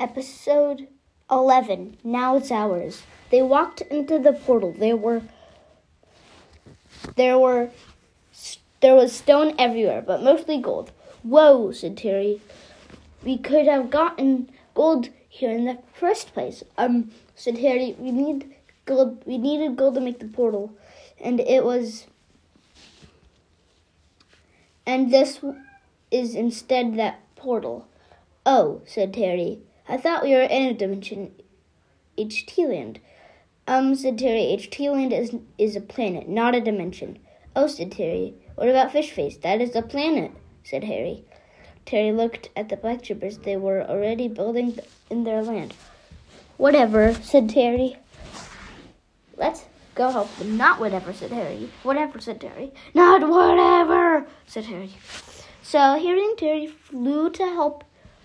Episode 11. Now it's ours. They walked into the portal. There were there were there was stone everywhere, but mostly gold. Whoa, said Terry. We could have gotten gold here in the first place. Um, said Harry. We need gold. We needed gold to make the portal, and it was. And this is instead that portal. Oh, said Terry. I thought we were in a dimension HT land. Um, said Terry. HT land is is a planet, not a dimension. Oh, said Terry. What about Fishface? That is a planet, said Harry. Terry looked at the black troopers. They were already building in their land. Whatever, said Terry. Let's go help them. Not whatever, said Harry. Whatever, said Terry. Not whatever, said Harry. So Harry and Terry flew to help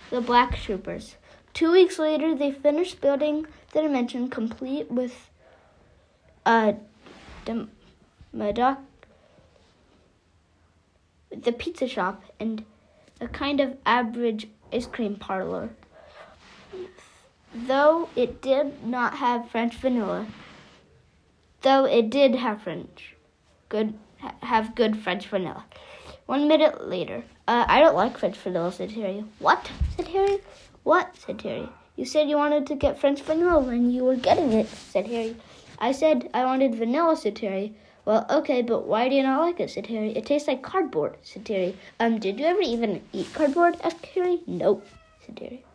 the black troopers. Two weeks later, they finished building the dimension complete with a dem- the pizza shop and a kind of average ice cream parlor. Though it did not have French vanilla, though it did have French, good have good French vanilla. One minute later, uh, I don't like French vanilla, said Harry. What? said Harry. What? said Harry. You said you wanted to get French vanilla and you were getting it, said Harry. I said I wanted vanilla, said Harry. Well, okay, but why do you not like it? said Harry. It tastes like cardboard, said Harry. Um, did you ever even eat cardboard? asked Harry. Nope, said Harry.